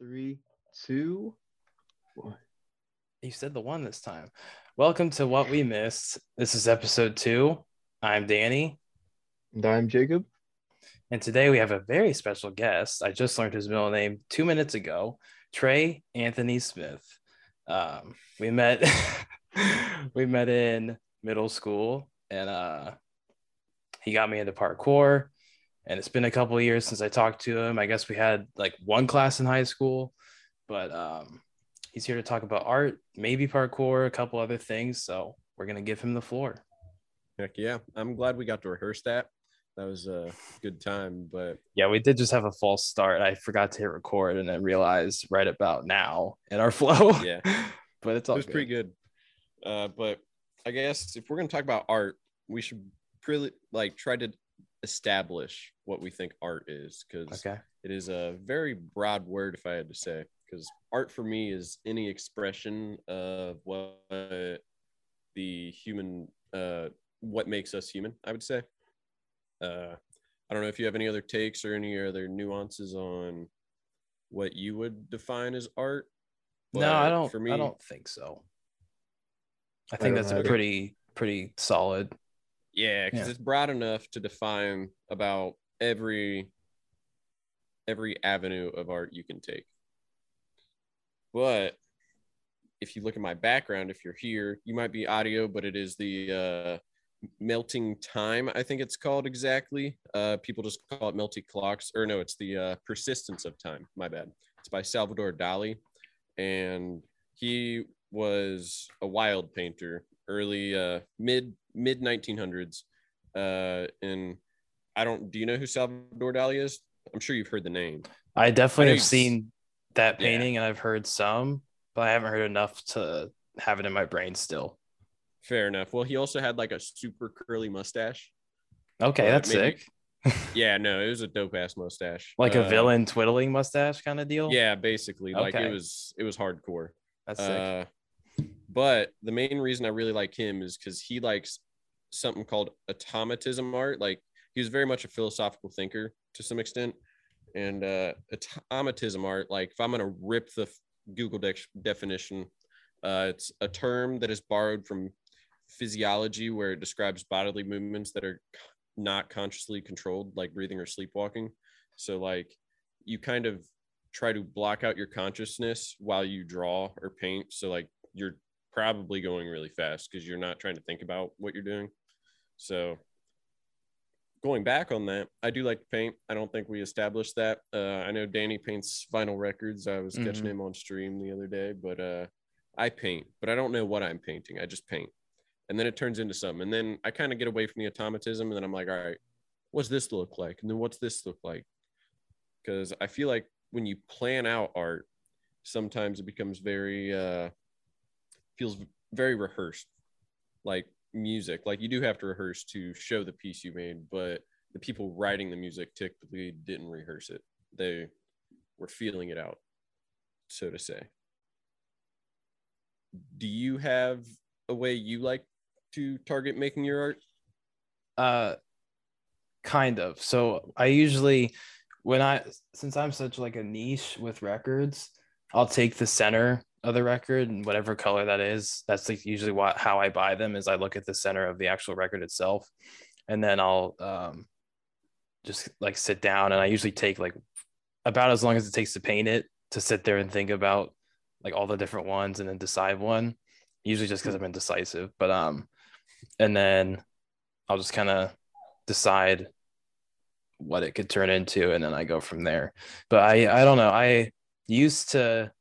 Three, two, one. You said the one this time. Welcome to What We Missed. This is episode two. I'm Danny, And I'm Jacob. and today we have a very special guest. I just learned his middle name two minutes ago Trey Anthony Smith. Um, we met we met in middle school and uh, he got me into parkour and it's been a couple of years since I talked to him. I guess we had like one class in high school, but um, he's here to talk about art, maybe parkour, a couple other things. So we're gonna give him the floor. Heck yeah. I'm glad we got to rehearse that. That was a good time, but Yeah, we did just have a false start. I forgot to hit record and then realized right about now in our flow. Yeah. but it's it all was good. pretty good. Uh, but I guess if we're going to talk about art, we should really like try to establish what we think art is because Okay. it is a very broad word, if I had to say. Because art for me is any expression of what the human, uh, what makes us human, I would say. Uh, I don't know if you have any other takes or any other nuances on what you would define as art. No, I don't. For me, I don't think so. I think don't that's a either. pretty pretty solid. Yeah, because Yeah. it's broad enough to define about every every avenue of art you can take. But if you look at my background, if you're here, you might be audio, but it is the uh, melting time. I think it's called exactly. Uh, people just call it melting clocks, or no, it's the uh, persistence of time. My bad. It's by Salvador Dali, and he was a wild painter, early uh, mid mid 1900s. Uh, and I don't. Do you know who Salvador Dali is? I'm sure you've heard the name. I definitely I have seen that Yeah. painting and I've heard some, but I haven't heard enough to have it in my brain still. Fair enough. Well, he also had like a super curly mustache. Okay, Uh, that's maybe- sick. Yeah, no, it was a dope ass mustache. Like a Uh, villain twiddling mustache kind of deal. Yeah, basically. Like Okay. it was it was hardcore. that's sick. But the main reason I really like him is because he likes something called automatism art. Like he was very much a philosophical thinker to some extent. And uh, automatism art, like if I'm gonna rip the Google dec- definition, uh, it's a term that is borrowed from physiology, where it describes bodily movements that are not consciously controlled, like breathing or sleepwalking. So like you kind of try to block out your consciousness while you draw or paint. So like you're probably going really fast because you're not trying to think about what you're doing. So going back on that, I do like to paint. I don't think we established that. Uh, I know Danny paints vinyl records. I was catching Mhm. him on stream the other day, but uh, I paint, but I don't know what I'm painting. I just paint. And then it turns into something. And then I kind of get away from the automatism. And then I'm like, all right, what's this look like? And then what's this look like? Because I feel like when you plan out art, sometimes it becomes very, uh, feels very rehearsed, like music. Like you do have to rehearse to show the piece you made, but the people writing the music typically didn't rehearse it. They were feeling it out, so to say. Do you have a way you like to target making your art? Uh kind of. So I usually when I since I'm such like a niche with records, I'll take the center of the record and whatever color that is. That's like usually what how I buy them is I look at the center of the actual record itself and then I'll um just like sit down and I usually take like about as long as it takes to paint it to sit there and think about like all the different ones and then decide one. Usually just because I'm indecisive. But um and then I'll just kind of decide what it could turn into and then I go from there. But I I don't know. I used to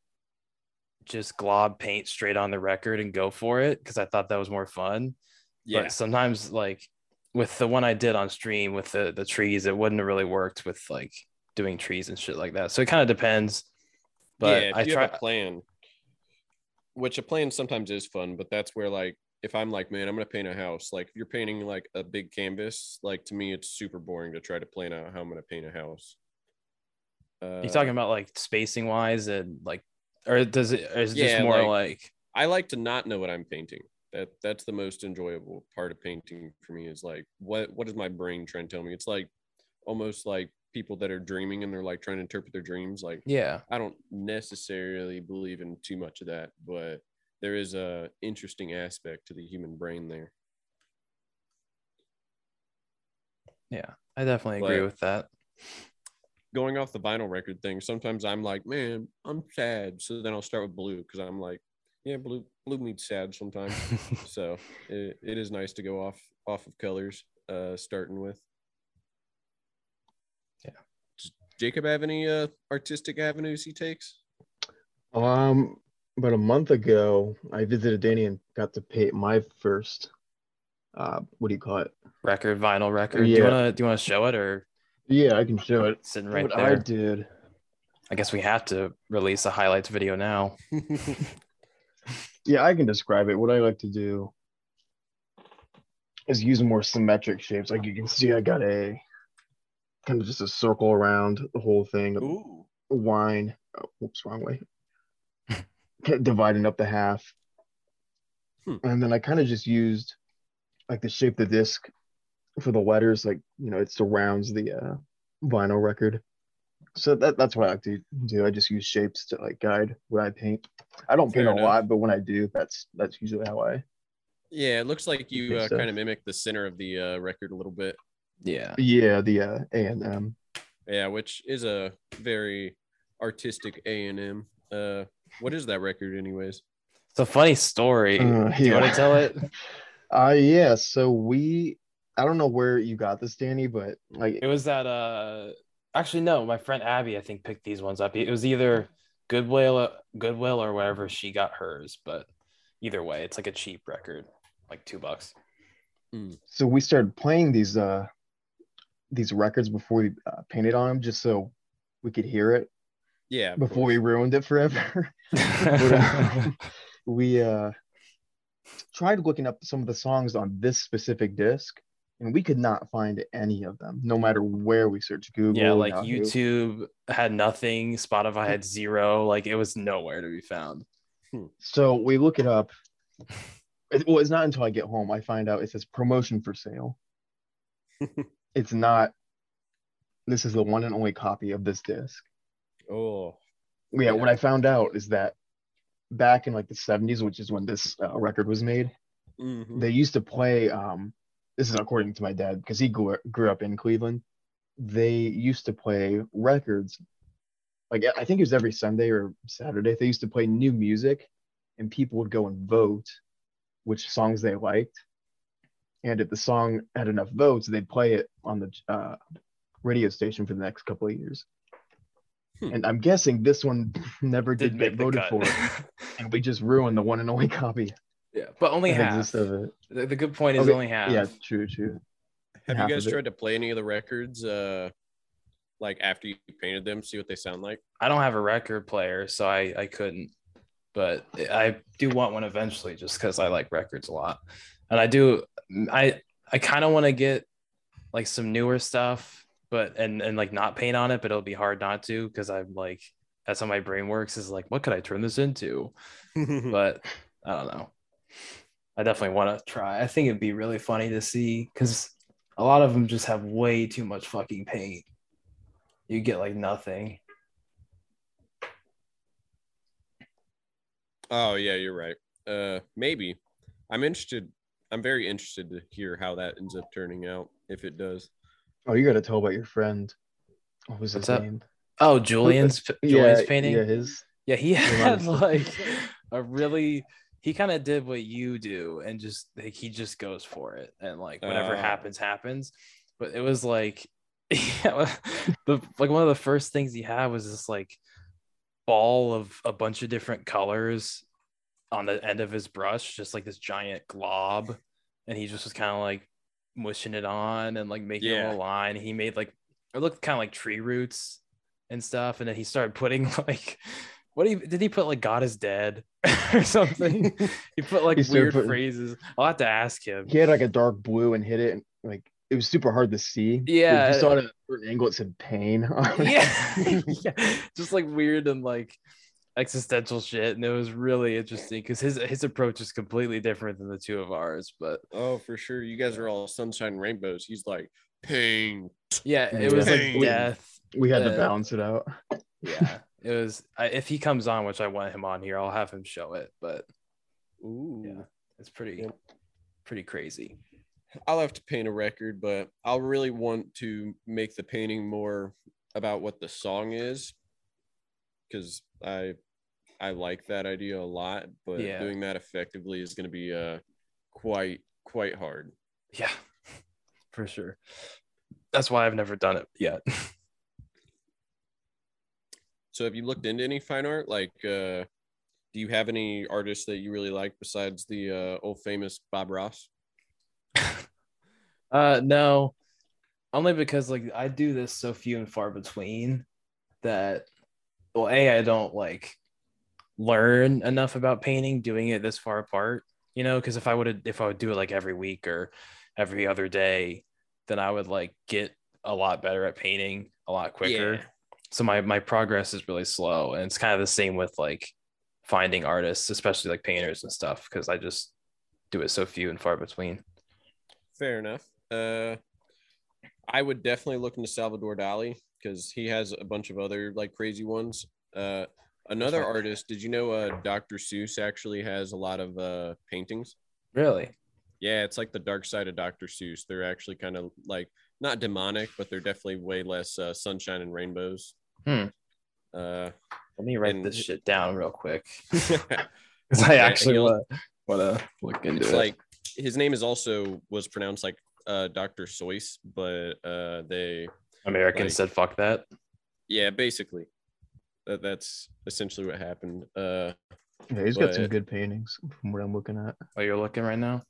just glob paint straight on the record and go for it because I thought that was more fun. But sometimes like with the one I did on stream with the the trees, it wouldn't have really worked with like doing trees and shit like that. So it kind of depends. But yeah, I try have a plan, which a plan sometimes is fun, but that's where like if I'm like, man, I'm gonna paint a house. Like if you're painting like a big canvas, like to me, it's super boring to try to plan out how I'm gonna paint a house. Uh, you talking about like spacing wise and like or does it or is Yeah, just more like- like I like to not know what I'm painting. That that's the most enjoyable part of painting for me is like what what is my brain trying to tell me? It's like almost like people that are dreaming and they're like trying to interpret their dreams. Like Yeah. I don't necessarily believe in too much of that, but there is a interesting aspect to the human brain there. Yeah. I definitely agree with that. Going off the vinyl record thing, sometimes I'm like, man, I'm sad. So then I'll start with blue because I'm like, yeah, blue blue needs sad sometimes. so it, it is nice to go off off of colors, uh, starting with. Yeah. Does Jacob have any uh artistic avenues he takes? Um, about a month ago, I visited Danny and got to paint my first. Uh, what do you call it? record, vinyl record. Do you Yeah. wanna do you wanna show it or Yeah, I can show it. sitting right what there? I did. I guess we have to release a highlights video now. Yeah, I can describe it. What I like to do is use more symmetric shapes. Like you can see, I got a kind of just a circle around the whole thing. of Ooh. Wine. Oh, whoops, wrong way. Dividing up the half. Hmm. And then I kind of just used like the shape of the disc for the letters. Like, you know, it surrounds the uh, vinyl record. So that, that's what I like to do. I just use shapes to like guide what I paint. I don't paint Fair a lot, but when I do, that's that's usually how I. Yeah, it looks like you uh, kind of mimic the center of the uh, record a little bit. Yeah. Yeah, the uh, A and M. Yeah, which is a very artistic A and M. Uh, what is that record, anyways? It's a funny story. Uh, do you want to tell it? Uh yeah. So we, I don't know where you got this, Danny, but like It was that uh actually no, my friend Abby I think picked these ones up. It was either Goodwill Goodwill or wherever she got hers, but either way, it's like a cheap record, like 2 bucks. so we started playing these uh these records before we uh, painted on them, just so we could hear it Yeah, of before we ruined it forever. But, uh, we uh tried looking up some of the songs on this specific disc and we could not find any of them no matter where we searched google yeah, like Yahoo. YouTube had nothing, Spotify had zero, like it was nowhere to be found. so we look it up it, well it's not until i get home i find out it says promotion for sale it's not this is the one and only copy of this disc Oh, yeah what i found out is that back in like the 70s which is when this uh, record was made mhm. they used to play um this is according to my dad because he grew, grew up in cleveland. They used to play records like i think it was every sunday or saturday they used to play new music and people would go and vote which songs they liked. And if the song had enough votes they'd play it on the uh, radio station for the next couple of years. Hmm. and i'm guessing this one never did, Didn't get voted for and we just ruined the one and only copy yeah, but only that half. of it The, the good point is Okay, only half. yeah true true Have half you guys tried to play any of the records? Uh, like after you painted them, see what they sound like. I don't have a record player, so I I couldn't. But I do want one eventually, just because I like records a lot, and I do. I I kind of want to get like some newer stuff, but and and like not paint on it, but it'll be hard not to because I'm like that's how my brain works. Is like, what could I turn this into? But I don't know. I definitely want to try. I think it'd be really funny to see because a lot of them just have way too much fucking paint. You get like nothing. oh yeah, you're right. Uh, maybe. I'm interested. I'm very interested to hear how that ends up turning out if it does. Oh, you got to tell about your friend. What was his What's that? name? Oh, Julian's Julian's yeah, painting. Yeah, his. Yeah, he Remind had like a really. He kind of did what you do, and just like he just goes for it, and like whatever Oh. Uh. happens, happens. But it was like, yeah, the like one of the first things he had was this like ball of a bunch of different colors on the end of his brush, just like this giant glob, and he just was kind of like mushing it on and like making Yeah. a line. He made like it looked kind of like tree roots and stuff, and then he started putting like what do you did he put like God is dead or something? he put like He weird putting- phrases. I'll have to ask him. He had like a dark blue and hit it, and like it was super hard to see. Yeah. If you saw it at a certain angle, it said pain. yeah. yeah, just like weird and like existential shit, and it was really interesting because his his approach is completely different than the two of ours. But Oh, for sure. You guys are all sunshine and rainbows. He's like, pain. Yeah, it was Dang. like death. We had to Uh, balance it out. Yeah, it was. If he comes on, which I want him on here, I'll have him show it. But Ooh. yeah, it's pretty, Yep. pretty crazy. I'll have to paint a record, but I'll really want to make the painting more about what the song is because I I like that idea a lot, but Yeah. doing that effectively is going to be uh quite quite hard. Yeah, for sure. That's why I've never done it yet. So have you looked into any fine art? Like uh do you have any artists that you really like besides the uh old famous Bob Ross? Uh, no, only because like I do this so few and far between that. Well, a I don't like learn enough about painting doing it this far apart. You know, because if I would if I would do it like every week or every other day, then I would like get a lot better at painting a lot quicker. Yeah. So my my progress is really slow, and it's kind of the same with like finding artists, especially like painters and stuff, because I just do it so few and far between. Fair enough. Uh, I would definitely look into Salvador Dali because he has a bunch of other like crazy ones. Uh, another artist. Did you know uh, Dr. Seuss actually has a lot of uh, paintings? Really? Yeah, it's like the dark side of Dr. Seuss. They're actually kind of like not demonic, but they're definitely way less uh, sunshine and rainbows. Hmm. Uh, Let me write And- this shit down real quick because I actually want to look into it. like his name is also was pronounced like uh, Dr. Seuss, but uh, they Americans like- said fuck that. yeah, basically that, that's essentially what happened. Uh, Yeah, he's got some good paintings from what I'm looking at. Oh, you're looking right now.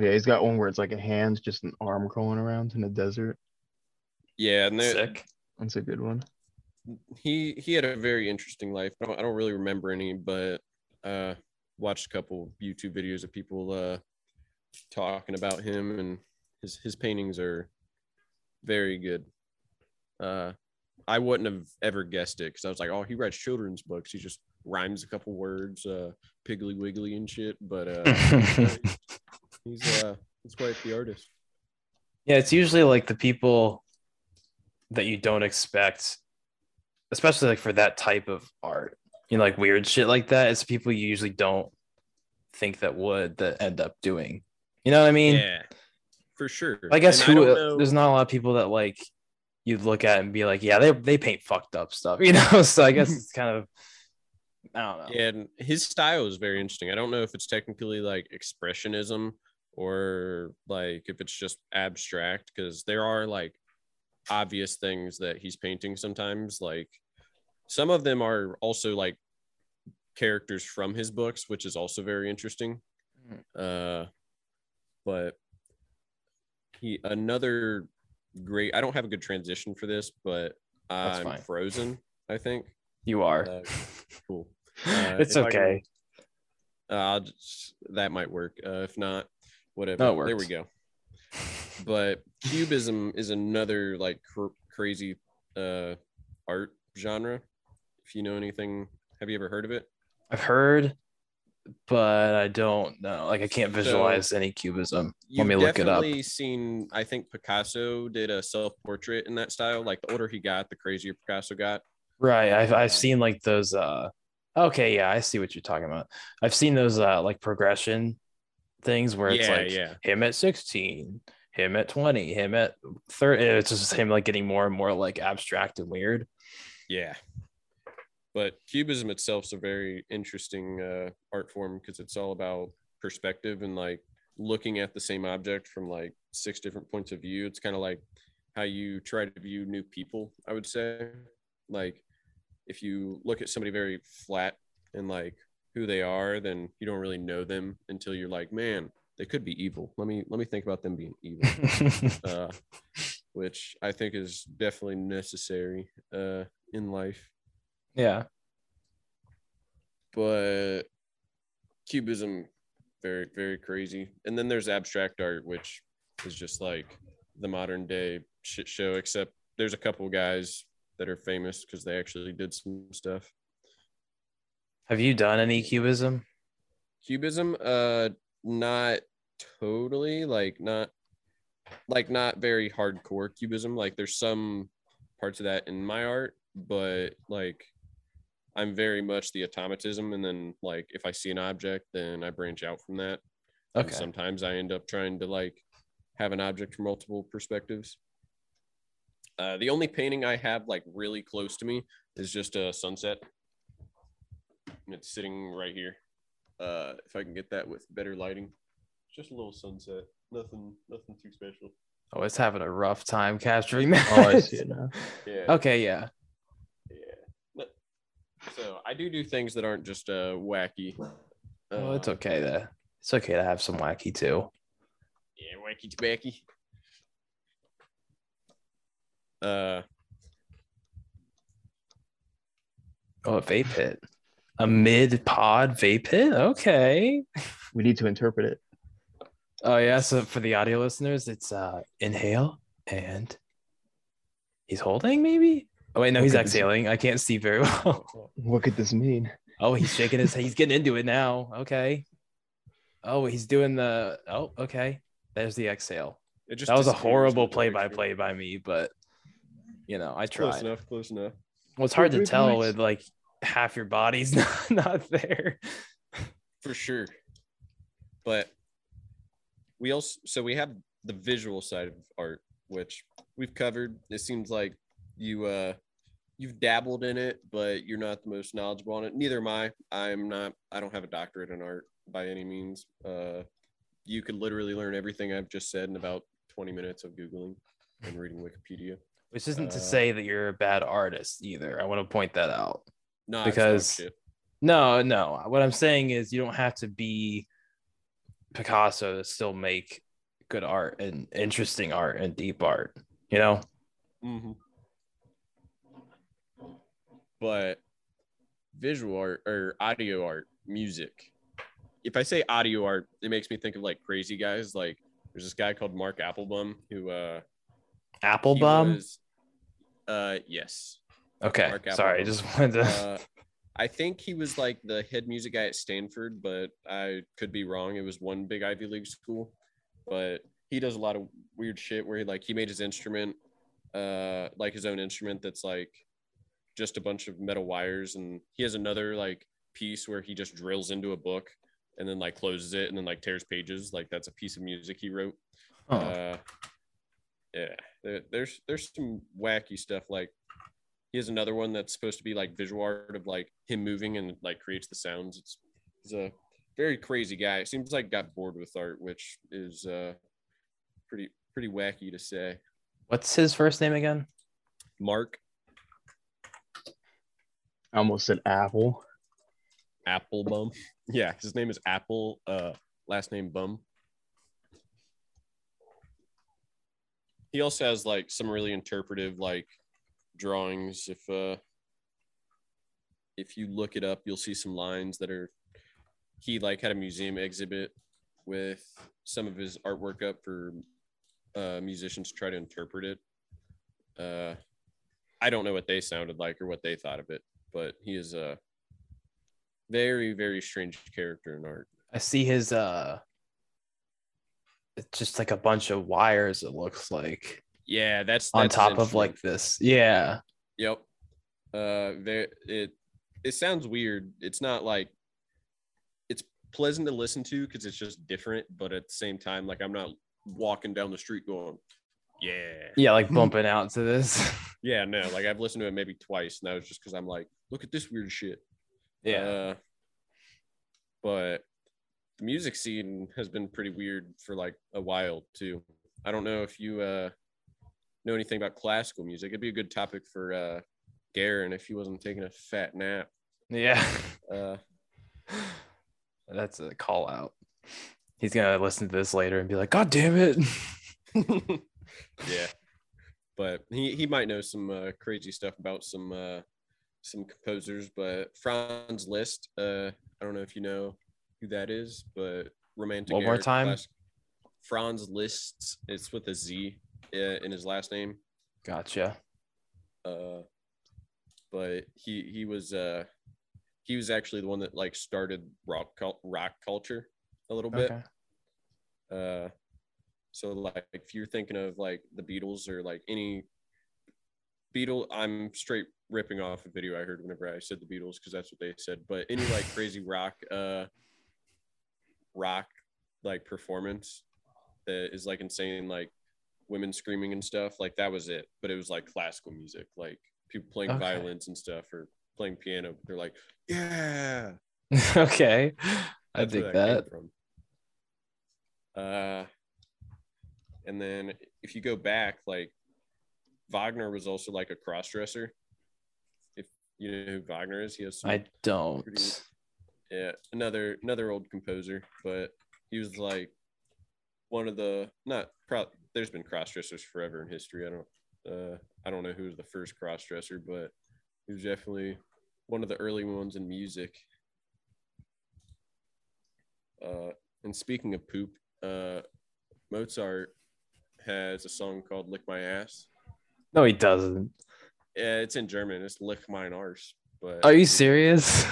Yeah, he's got one where it's like a hand, just an arm crawling around in a desert. yeah, and there, Sick. That's a good one. he he had a very interesting life. I don't, I don't really remember any, but uh, watched a couple YouTube videos of people uh, talking about him, and his his paintings are very good. Uh, I wouldn't have ever guessed it because I was like, oh, he writes children's books. He just rhymes a couple words, uh, piggly wiggly and shit. But uh, he's uh, he's quite the artist. yeah, it's usually like the people that you don't expect, especially like for that type of art. You know, like weird shit like that. It's people you usually don't think that would that end up doing. You know what I mean? yeah, for sure. I guess And who don't uh, know- there's not a lot of people that like you'd look at and be like, yeah, they they paint fucked up stuff, you know. So I guess it's kind of I don't know. Yeah, and his style is very interesting. I don't know if it's technically like expressionism or like if it's just abstract because there are like obvious things that he's painting sometimes. Like some of them are also like characters from his books, which is also very interesting. Uh, but he another great. I don't have a good transition for this, but That's I'm fine. frozen. I think. You are. Uh, cool. Uh, it's I can- okay. uh, just, that might work. Uh, if not, whatever. No, there we go. But cubism is another like cr- crazy uh, art genre. If you know anything, have you ever heard of it? I've heard, but I don't know. Like I can't visualize any cubism. You've me look it up. definitely seen. I think Picasso did a self-portrait in that style. Like the older he got, the crazier Picasso got. Right. I've I've seen like those uh okay, yeah, I see what you're talking about. I've seen those uh like progression things where it's Yeah, like yeah. him at 16, him at 20, him at 30. It's just him like getting more and more like abstract and weird. Yeah. But cubism itself is a very interesting uh, art form because it's all about perspective and like looking at the same object from like six different points of view. It's kind of like how you try to view new people, I would say. Like if you look at somebody very flat and like who they are, then you don't really know them until you're like, man, they could be evil. Let me let me think about them being evil. uh, which I think is definitely necessary uh, in life. yeah. But cubism, very very crazy. And then there's abstract art, which is just like the modern day shit show. Except there's a couple guys that are famous because they actually did some stuff. Have you done any cubism? Cubism, uh, not totally like not like not very hardcore cubism. Like there's some parts of that in my art, but like I'm very much the automatism. And then like if I see an object, then I branch out from that. And Okay. sometimes I end up trying to like have an object from multiple perspectives. Uh, the only painting I have like really close to me is just a sunset. And it's sitting right here. Uh, if I can get that with better lighting, just a little sunset. Nothing, nothing too special. Oh, it's having a rough time capturing that. Oh, I see it now. Yeah. Okay, yeah. Yeah. So I do do things that aren't just uh wacky. Oh, it's Uh, okay to it's okay to have some wacky too. Yeah, wacky tobacco. Uh, Oh, a vape hit. A mid pod vape hit? Okay. We need to interpret it. Oh yeah, so for the audio listeners, it's uh inhale and he's holding maybe? Oh wait, no, he's Okay, this- exhaling. I can't see very well. What could this mean? Oh, he's shaking his he's getting into it now. Okay. Oh, he's doing the oh, okay. There's the exhale. it just That was a horrible play by play by me, but you know, I Close tried. enough. Close enough. Well, it's hard to tell nice. with like half your body's not, not there. for sure. But we also so we have the visual side of art, which we've covered. It seems like you uh you've dabbled in it, but you're not the most knowledgeable on it. Neither am I. I'm not I don't have a doctorate in art by any means. Uh you could literally learn everything I've just said in about 20 minutes of Googling and reading Wikipedia. Which isn't to Uh, say that you're a bad artist either. I want to point that out. No, Because- No, no. What I'm saying is you don't have to be Picasso to still make good art and interesting art and deep art. You know? hmm But visual art or audio art, music. If I say audio art, it makes me think of like crazy guys. Like there's this guy called Mark Applebaum who uh he Applebaum. was- uh yes. Okay. Mark Sorry, I just wanted to. Uh I think he was like the head music guy at Stanford, but I could be wrong. It was one big Ivy League school, but he does a lot of weird shit where he like he made his instrument, uh, like his own instrument that's like just a bunch of metal wires, and he has another like piece where he just drills into a book and then like closes it and then like tears pages. Like that's a piece of music he wrote. Huh. Uh, yeah, there, there's there's some wacky stuff like he has another one that's supposed to be like visual art of like him moving and like creates the sounds. It's he's a very crazy guy. It seems like got bored with art, which is uh pretty pretty wacky to say. What's his first name again? Mark I almost said Apple. Apple Bum. Yeah, his name is Apple. Uh, last name Bum. He also has like some really interpretive like drawings. If uh, if you look it up, you'll see some lines that are. He like had a museum exhibit with some of his artwork up for uh, musicians to try to interpret it. Uh, I don't know what they sounded like or what they thought of it, but he is a very very strange character in art. I see his uh it's just like a bunch of wires, it looks like. Yeah, that's, On that's his top of like this. Yeah. Yep. Uh, there it it sounds weird. It's not like it's pleasant to listen to because it's just different, but at the same time, like I'm not walking down the street going, yeah, Yeah, like bumping out to this. yeah, no. Like I've listened to it maybe twice, and that was just because I'm like, look at this weird shit. yeah. Uh, but the music scene has been pretty weird for like a while too. I don't know if you uh, know anything about classical music. It'd be a good topic for uh, Garen if he wasn't taking a fat nap. Yeah. Uh, That's a call out. He's gonna listen to this later and be like, God damn it. yeah, but he, he might know some uh, crazy stuff about some uh, some composers. But Franz Liszt, uh, I don't know if you know who that is, but romantic. One more time? Franz Liszt. It's with a Z in his last name. Gotcha. Uh, but he he was uh he was actually the one that like started rock rock culture a little bit. Okay. Uh, So like if you're thinking of like the Beatles or like any Beatle, I'm straight ripping off a video I heard whenever I said the Beatles because that's what they said. But any like crazy rock, uh, rock like performance that is like insane, like women screaming and stuff, like that was it. But it was like classical music, like people playing Okay. violins and stuff or playing piano. They're like, yeah, okay. I That's dig where that. came. Uh, and then if you go back, like Wagner was also like a cross dresser. If you know who Wagner is, he has some, I don't. Pretty- yeah another another old composer, but he was like one of the not pro. There's been cross dressers forever in history. I don't uh I don't know who was the first cross dresser, but he was definitely one of the early ones in music. Uh, and speaking of poop, uh, Mozart has a song called "Lick My Ass." No, he doesn't. Yeah, it's in German. It's "Lick Mine Arse." But Are you serious?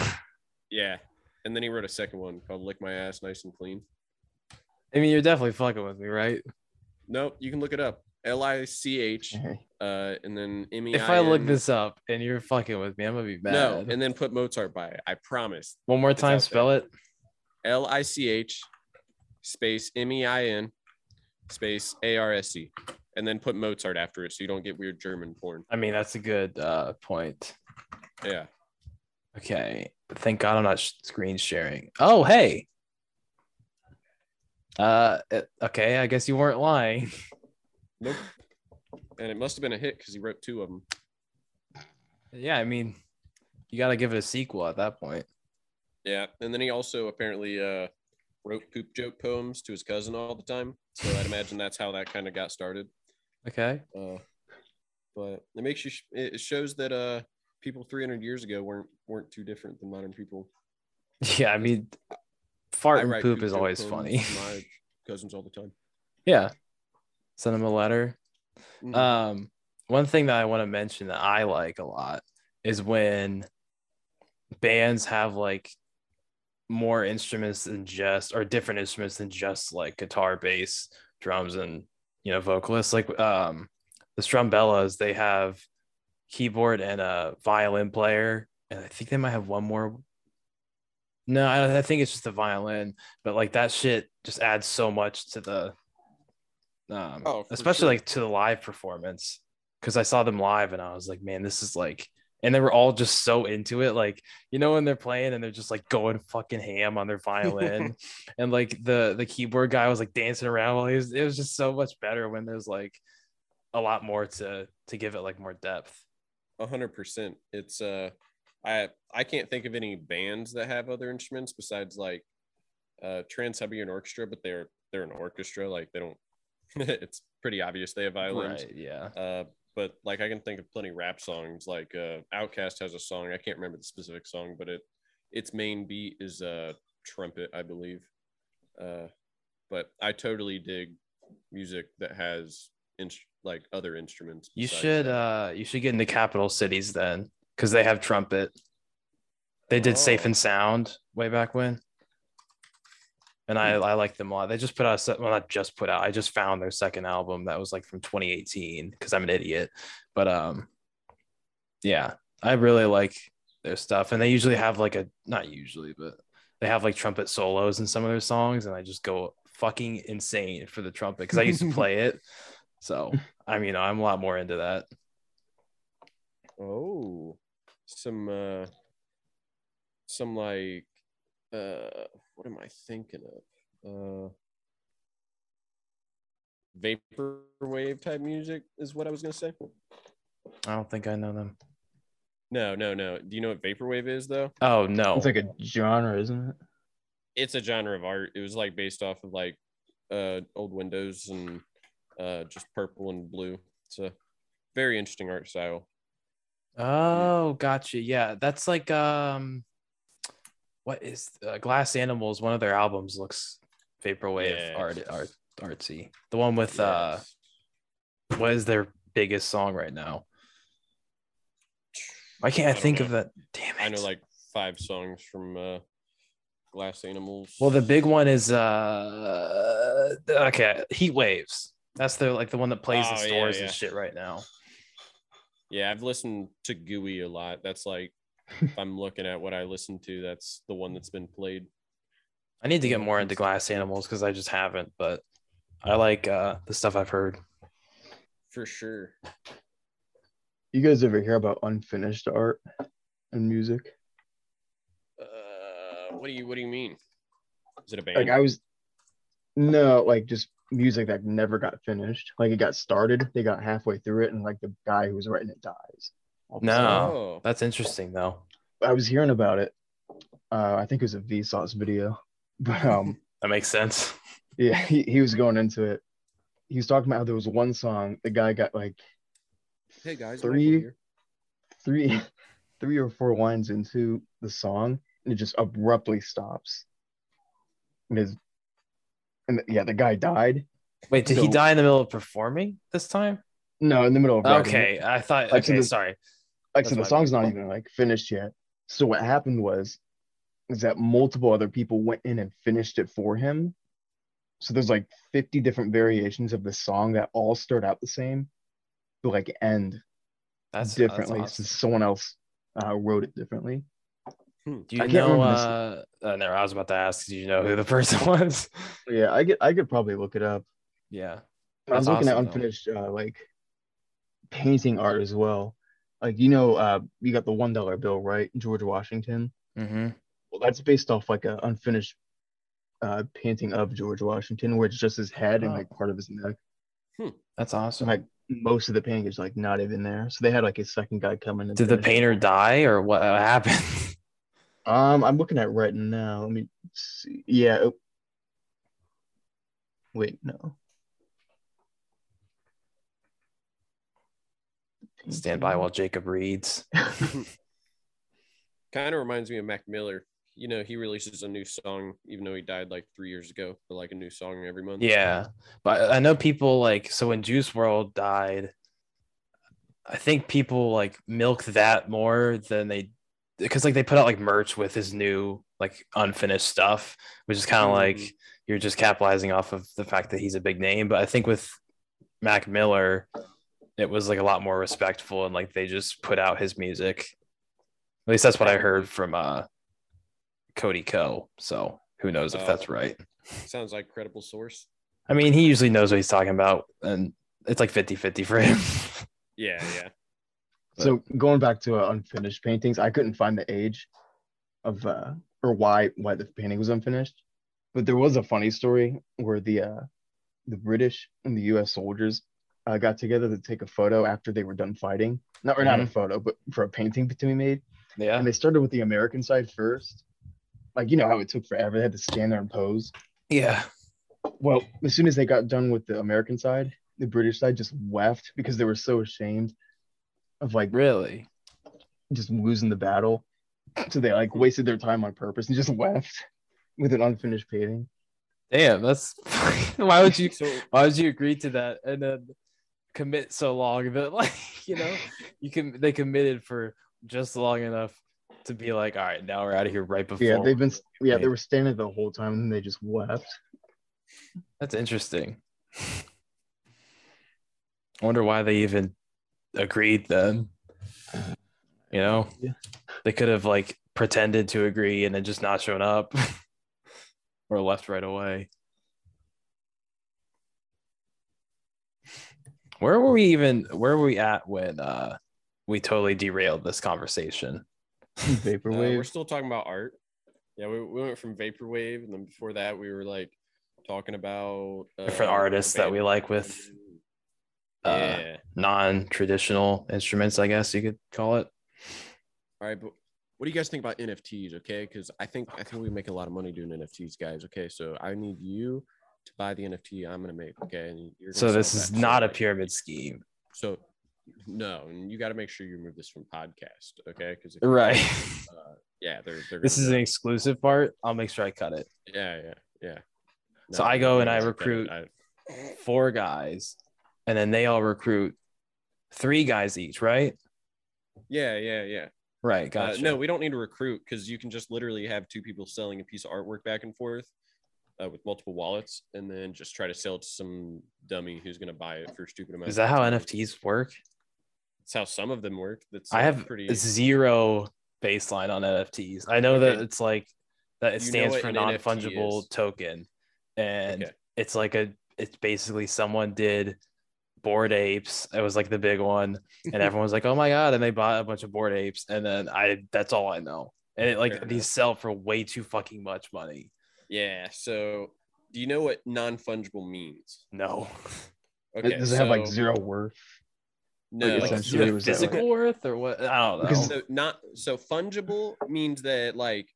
Yeah, and then he wrote a second one called "Lick My Ass Nice and Clean." I mean, you're definitely fucking with me, right? Nope, you can look it up. L I C H, uh, and then M E. If I look this up and you're fucking with me, I'm gonna be mad. no, and then put Mozart by it. I promise. One more time, spell it. L I C H space M E I N space A R S E, and then put Mozart after it so you don't get weird German porn. I mean, that's a good uh, point. Yeah. Okay. Thank God I'm not screen sharing. Oh, hey. Uh, okay. I guess you weren't lying. Nope. And it must have been a hit because he wrote two of them. yeah. I mean, you got to give it a sequel at that point. Yeah, and then he also apparently uh, wrote poop joke poems to his cousin all the time. So I'd imagine that's how that kind of got started. Okay. Uh, but it makes you sh- it shows that uh people 300 years ago weren't weren't too different than modern people. Yeah. I mean, fart and poop is always funny. my cousins all the time. yeah. Send them a letter. Mhm. Um, one thing that I want to mention that I like a lot is when bands have like more instruments than just or different instruments than just like guitar, bass, drums, and you know vocalists. Like um, the Strumbellas, they have keyboard and a violin player, and I think they might have one more. No, I, I think it's just the violin, but like that shit just adds so much to the um Oh, especially sure. like to the live performance because I saw them live and I was like, man, this is like and they were all just so into it. Like, you know, when they're playing and they're just like going fucking ham on their violin. and like the the keyboard guy was like dancing around while he was it was just so much better when there's like a lot more to to give it like more depth. A hundred percent. It's uh, I I can't think of any bands that have other instruments besides like uh Trans Siberian Orchestra, but they're they're an orchestra. Like they don't. it's pretty obvious they have violins. Right. Yeah. Uh, but like I can think of plenty of rap songs. Like uh, OutKast has a song. I can't remember the specific song, but it its main beat is uh trumpet, I believe. Uh, but I totally dig music that has like other instruments. You should that. uh you should get into capital cities then because they have trumpet. They did Safe Oh. and Sound way back when. And I, I like them a lot. They just put out, a well, not just put out. I just found their second album that was like from 2018 because I'm an idiot. But um, yeah, I really like their stuff. And they usually have like a, not usually, but they have like trumpet solos in some of their songs. And I just go fucking insane for the trumpet because I used to play it. So I mean, I'm a lot more into that. Oh, some uh, some like uh, what am I thinking of? Uh, vaporwave type music is what I was gonna say. I don't think I know them. No, no, no. Do you know what vaporwave is though? Oh no. It's like a genre, isn't it? It's a genre of art. It was like based off of like uh old windows and uh just purple and blue. It's a very interesting art style. Oh, gotcha. Yeah, that's like um, what is uh, Glass Animals? One of their albums looks vaporwave Yes. art art artsy. The one with uh, what is their biggest song right now? Why can't I, I think know. of that? Damn it! I know like five songs from uh Glass Animals. Well, the big one is uh okay, Heat Waves. That's the like the one that plays in Oh, yeah, stores yeah. and shit right now. Yeah, I've listened to Gooey a lot. That's like if I'm looking at what I listen to, that's the one that's been played. I need to get more into glass animals because I just haven't, but I like uh the stuff I've heard. For sure. You guys ever hear about unfinished art and music? Uh, what do you what do you mean? Is it a band? Like I was, no, like just music that never got finished. Like it got started, they got halfway through it, and like the guy who was writing it dies. all of a No. sudden. oh, That's interesting though. I was hearing about it. Uh, I think it was a Vsauce video, but um, That makes sense. yeah, he, he was going into it. He was talking about how there was one song the guy got like hey guys, three- Michael here. three three or four lines into the song and it just abruptly stops. And his and yeah, the guy died. Wait, did he die in the middle of performing this time? No, in the middle of. Okay, I thought. Like, so Okay, the- sorry. like That's so the song's not even like finished yet. So what happened was is that multiple other people went in and finished it for him. So there's like 50 different variations of the song that all start out the same, but like end That's differently That's awesome. since someone else uh, wrote it differently. Do I you can't know? remember Uh, uh, no, I was about to ask. Do you know who the person was? Yeah, I get I could probably look it up. yeah. I was looking at awesome, though. unfinished uh, like painting art as well. Like you know, uh, you got the one dollar bill, right? George Washington. Mm-hmm. Well, that's based off like a unfinished uh, painting of George Washington, where it's just his head and Oh. like part of his neck. That's So awesome. like most of the painting is like not even there. So they had like a second guy come in. And Did the finish it. painter die or what happened? Um, I'm looking at right now. Let me see. Yeah. oh. Wait, no. Stand by while Jacob reads. Kind of reminds me of Mac Miller. You know, he releases a new song, even though he died like three years ago, but like a new song every month. Yeah, but I know people like so when Juice WRLD died, I think people like milked that more than they because like they put out like merch with his new like unfinished stuff, which is kind of like Mhm. you're just capitalizing off of the fact that he's a big name. But I think with Mac Miller, it was like a lot more respectful and like they just put out his music. At least that's what I heard from uh Cody Ko. So who knows if Oh. that's right. Sounds like credible source. I mean, he usually knows what he's talking about, and it's like 50 50 for him. Yeah, yeah. So going back to uh, unfinished paintings, I couldn't find the age of uh or why why the painting was unfinished, but there was a funny story where the uh the British and the U.S. soldiers uh, got together to take a photo after they were done fighting. Not or not a photo, but for a painting to be made. yeah. And they started with the American side first. Like you know how it took forever. They had to stand there and pose. Yeah. Well, as soon as they got done with the American side, the British side just left because they were so ashamed of like Really? just losing the battle. So they like wasted their time on purpose and just left with an unfinished painting. Damn, that's why would you So why would you agree to that and then commit so long that like you know you can they committed for just long enough to be like, all right, now we're out of here right before. Yeah, they've been yeah, Right. they were standing the whole time and they just left. That's interesting. I wonder why they even agreed then. You know, Yeah. they could have like pretended to agree and then just not shown up or left right away. Where were we even where were we at when uh we totally derailed this conversation? uh, we're still talking about art. Yeah, we, we went from vaporwave, and then before that, we were like talking about uh, Different a artists that we like with uh, Yeah. non-traditional instruments, I guess you could call it. All right, but what do you guys think about NFTs? Okay, because I think I think we make a lot of money doing NFTs, guys. Okay, so I need you to buy the NFT I'm gonna make. Okay, and you're So this is not a pyramid scheme. So no, and you got to make sure you remove this from podcast. Okay, because Right. uh, yeah, they're they're. This is an exclusive part. I'll make sure I cut it. yeah, yeah, yeah. So I go and I recruit- I- Four guys, and then they all recruit three guys each, right? yeah, yeah, yeah. Right. Uh, Gotcha. no, we don't need to recruit because you can just literally have two people selling a piece of artwork back and forth uh, with multiple wallets, and then just try to sell it to some dummy who's going to buy it for a stupid amount. Is that how. NFTs work? That's how some of them work. That's I uh, have pretty. zero baseline on NFTs. I know that it's like that it You stands for non fungible token, and Okay. it's like a it's basically someone did Bored Apes. It was like the big one, and everyone was like, "Oh my god!" And they bought a bunch of Bored Apes, and then I that's all I know. And it, like Fair these enough. sell for way too fucking much money. Yeah. So, do you know what non fungible means? No, Okay. Does it have like zero worth? No. like, like essentially, zero was that, like- physical worth or what? I don't know. Because- so not so fungible means that like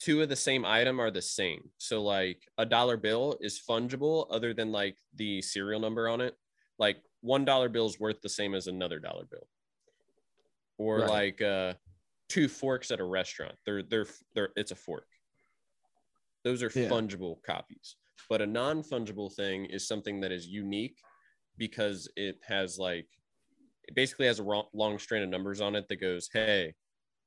two of the same item are the same. So like a dollar bill is fungible other than like the serial number on it. Like one dollar bill is worth the same as another dollar bill. Or Right. like uh two forks at a restaurant. They're they're they're it's a fork. Those are Yeah. fungible copies. But a non-fungible thing is something that is unique because it has like it basically has a long strand of numbers on it that goes, "Hey,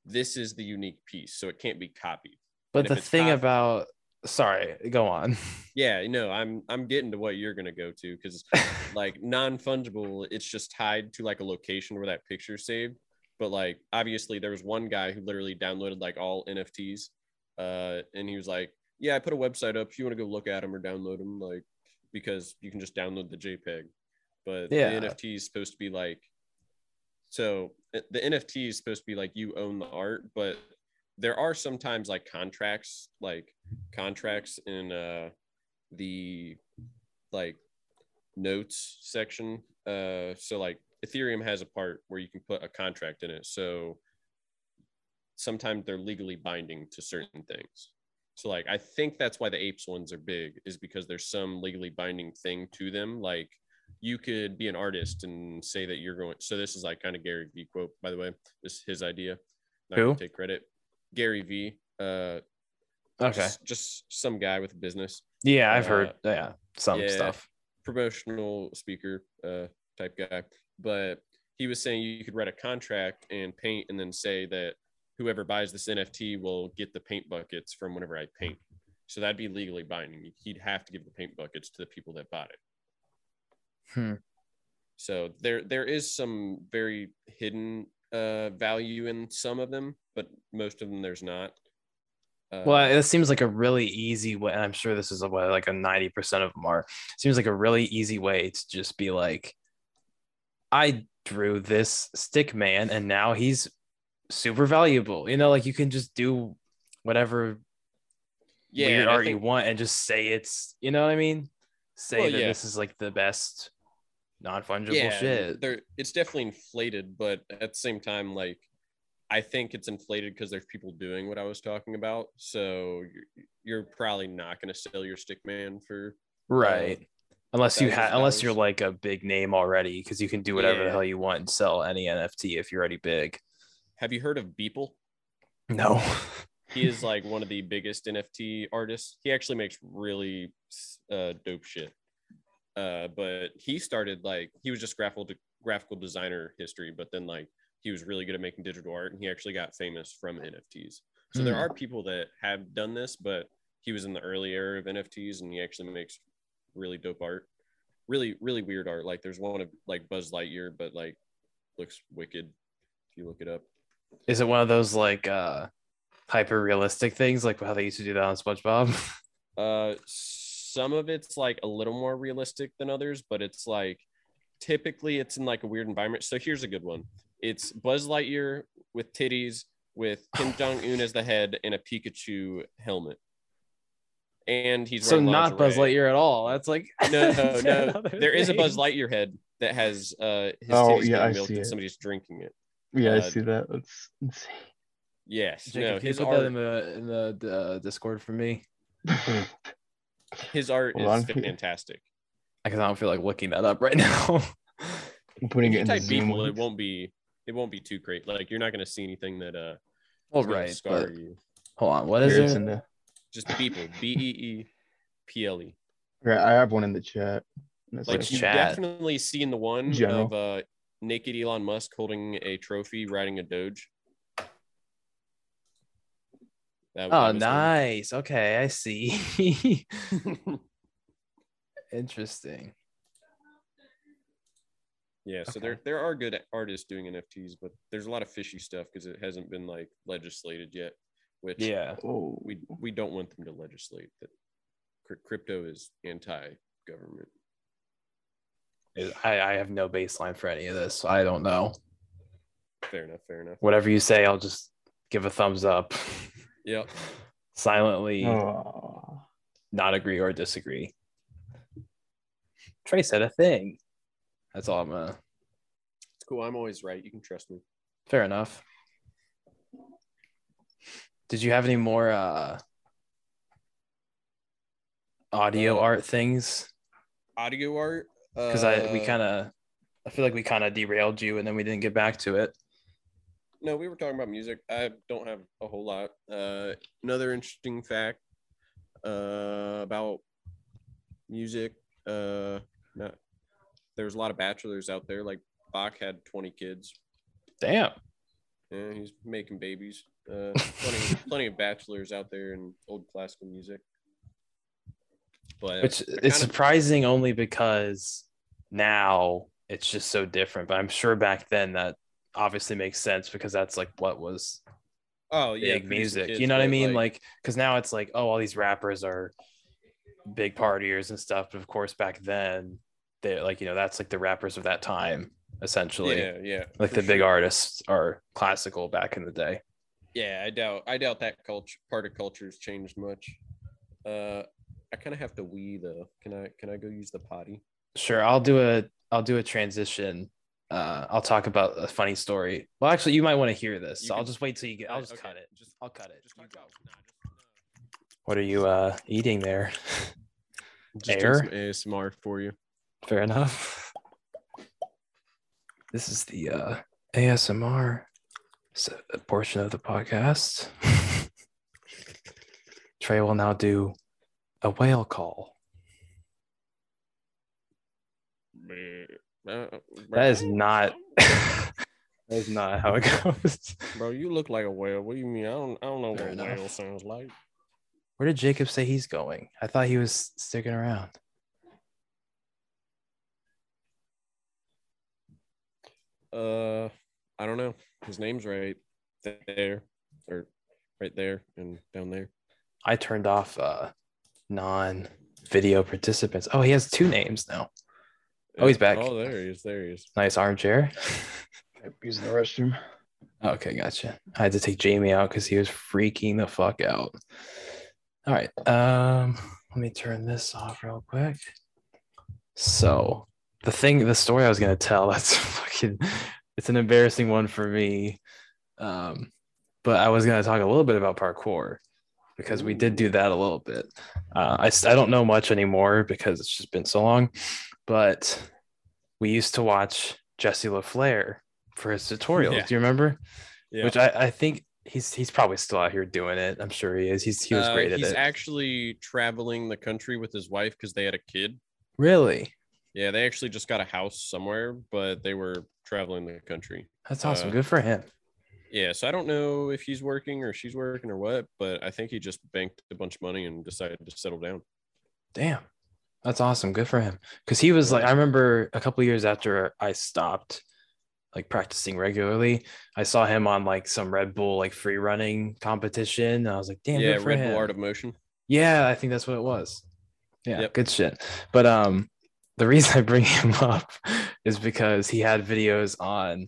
this is the unique piece, so it can't be copied." but the thing copied- about sorry, go on. Yeah, no, I'm I'm getting to what you're gonna go to because like non-fungible, it's just tied to like a location where that picture's saved. But like obviously, there was one guy who literally downloaded like all NFTs, uh, and he was like, "Yeah, I put a website up. If you want to go look at them or download them, like because you can just download the JPEG." But Yeah. the NFT is supposed to be like, so uh, the NFT is supposed to be like you own the art, but there are sometimes like contracts, like contracts in uh the like notes section. Uh, so like Ethereum has a part where you can put a contract in it. So sometimes they're legally binding to certain things. So like I think that's why the apes ones are big is because there's some legally binding thing to them. Like you could be an artist and say that you're going. So this is like kind of Gary V quote, by the way. This is his idea. Not Who? take credit. Gary V. Uh, Okay. just, just some guy with a business Yeah, I've uh, heard yeah, some yeah. stuff. promotional speaker uh, type guy, but he was saying you could write a contract and paint, and then say that whoever buys this NFT will get the paint buckets from whenever I paint. So that'd be legally binding. He'd have to give the paint buckets to the people that bought it. Hmm. So there there is some very hidden uh, value in some of them, but most of them there's not. Uh, Well, it seems like a really easy way. And I'm sure this is a way like a 90% of them are. Seems like a really easy way to just be like, I drew this stick man and now he's super valuable. You know, like you can just do whatever yeah, weird art you want and just say it's, you know what I mean? Say Well, that yeah. this is like the best non fungible yeah, shit. It's definitely inflated, but at the same time, like I think it's inflated because there's people doing what I was talking about. So you're, you're probably not going to sell your stick man for Right. unless you have unless you're like a big name already, because you can do whatever the hell you want and sell any NFT if you're already big. Have you heard of Beeple? No. He is like one of the biggest NFT artists. He actually makes really uh, dope shit. Uh, but he started like he was just graphical graphical designer history, but then like he was really good at making digital art, and he actually got famous from NFTs. So there Hmm. are people that have done this, but he was in the early era of NFTs, and he actually makes really dope art, really really weird art. Like there's one of like Buzz Lightyear, but like looks wicked if you look it up. Is it one of those like uh hyper realistic things like how they used to do that on SpongeBob? Uh, some of it's like a little more realistic than others, but it's like typically it's in like a weird environment. So here's a good one. It's Buzz Lightyear with titties, with Kim Jong Un as the head and a Pikachu helmet, and he's so not Buzz. Lightyear at all. That's like No, no, no, another there is a Buzz. Lightyear head that has uh his Oh, titties yeah, getting I milked see and it. somebody's drinking it. Yeah, I Uh, see that. That's insane. Yes, Jacob, no, can you his put art, that in the in the uh, Discord for me? his art Hold is on. fantastic. Because I don't feel like looking that up right now. I'm putting If it you in type Zoom. people, it won't be it won't be too great. Like you're not gonna see anything that uh well, right. scar But you. hold on. What is Here, it? in the. Just people. B E E P L E. Right, I have one in the chat. And it's Like What's you chat? definitely seen the one General. of uh naked Elon Musk holding a trophy riding a Doge. That, Oh, that was him. nice. Okay, I see. Interesting. Yeah, so Okay. there there are good artists doing NFTs, but there's a lot of fishy stuff because it hasn't been like legislated yet. Which Yeah. Oh, we we don't want them to legislate that. Crypto is anti-government. I, I have no baseline for any of this. So I don't know. Fair enough. Fair enough. Whatever you say, I'll just give a thumbs up. Yep. Silently oh. not agree or disagree. Trey said a thing. That's all I'm gonna It's cool. I'm always right. You can trust me. fair enough. Did you have any more uh audio Uh, art things? Audio art. Because I we uh, kind of I feel like we kind of derailed you and then we didn't get back to it. No, we were talking about music. I don't have a whole lot. Uh, another interesting fact uh, about music. Uh, not, there's a lot of bachelors out there. Like Bach had 20 kids. Damn. Yeah, he's making babies. Uh, plenty, plenty of bachelors out there in old classical music. But Which it's surprising only because now it's just so different. But I'm sure back then that obviously makes sense because that's like what was oh yeah, big music. kids, you know what I mean? Like, because now it's like, oh, all these rappers are big partiers and stuff. But of course, back then, they like, you know, that's like the rappers of that time, essentially. yeah, yeah, like the big artists are classical back in the day. Yeah, I doubt I doubt that culture part of culture has changed much. Uh I kind of have to wee though. Can I can I go use the potty? Sure, I'll do a I'll do a transition. Uh, I'll talk about a funny story. Well, actually, you might want to hear this, You so I'll just wait till you get. I'll just Okay, cut it. Just I'll cut it. Just You talk go. about- nah, just, uh, What are you uh eating there? just doing Air? some ASMR for you. Fair enough. This is the uh, ASMR portion of the podcast. Trey will now do a whale call. Uh, That is not. that is not how it goes. Bro, you look like a whale. What do you mean? I don't I don't know Fair what a enough. whale sounds like. Where did Jacob say he's going? I thought he was sticking around. Uh I don't know. His name's right there or right there and down there. I turned off uh, non video participants. Oh, he has two names now. Oh, he's back. Oh, there he is. There he is. Nice armchair. He's in the restroom. Okay, gotcha. I had to take Jamie out because he was freaking the fuck out. All right. Um, let me turn this off real quick. So the thing, the story I was gonna tell, that's fucking it's an embarrassing one for me. Um, but I was gonna talk a little bit about parkour because we did do that a little bit. Uh, I, I don't know much anymore because it's just been so long, but we used to watch Jesse La Flair for his tutorials. Yeah. Do you remember? Yeah. Which I, I think he's he's probably still out here doing it. I'm sure he is. He's he was Uh, great at he's it. actually traveling the country with his wife because they had a kid. really? Yeah, they actually just got a house somewhere, but they were traveling the country. That's awesome. Uh, Good for him. Yeah, so I don't know if he's working or she's working or what, but I think he just banked a bunch of money and decided to settle down. Damn. That's awesome. Good for him. Because he was like, I remember a couple years after I stopped like practicing regularly, I saw him on like some Red Bull like free running competition. And I was like, damn, yeah, good for Red him. Bull Art of Motion. Yeah, I think that's what it was. Yeah, Yep. good shit. But um the reason I bring him up is because he had videos on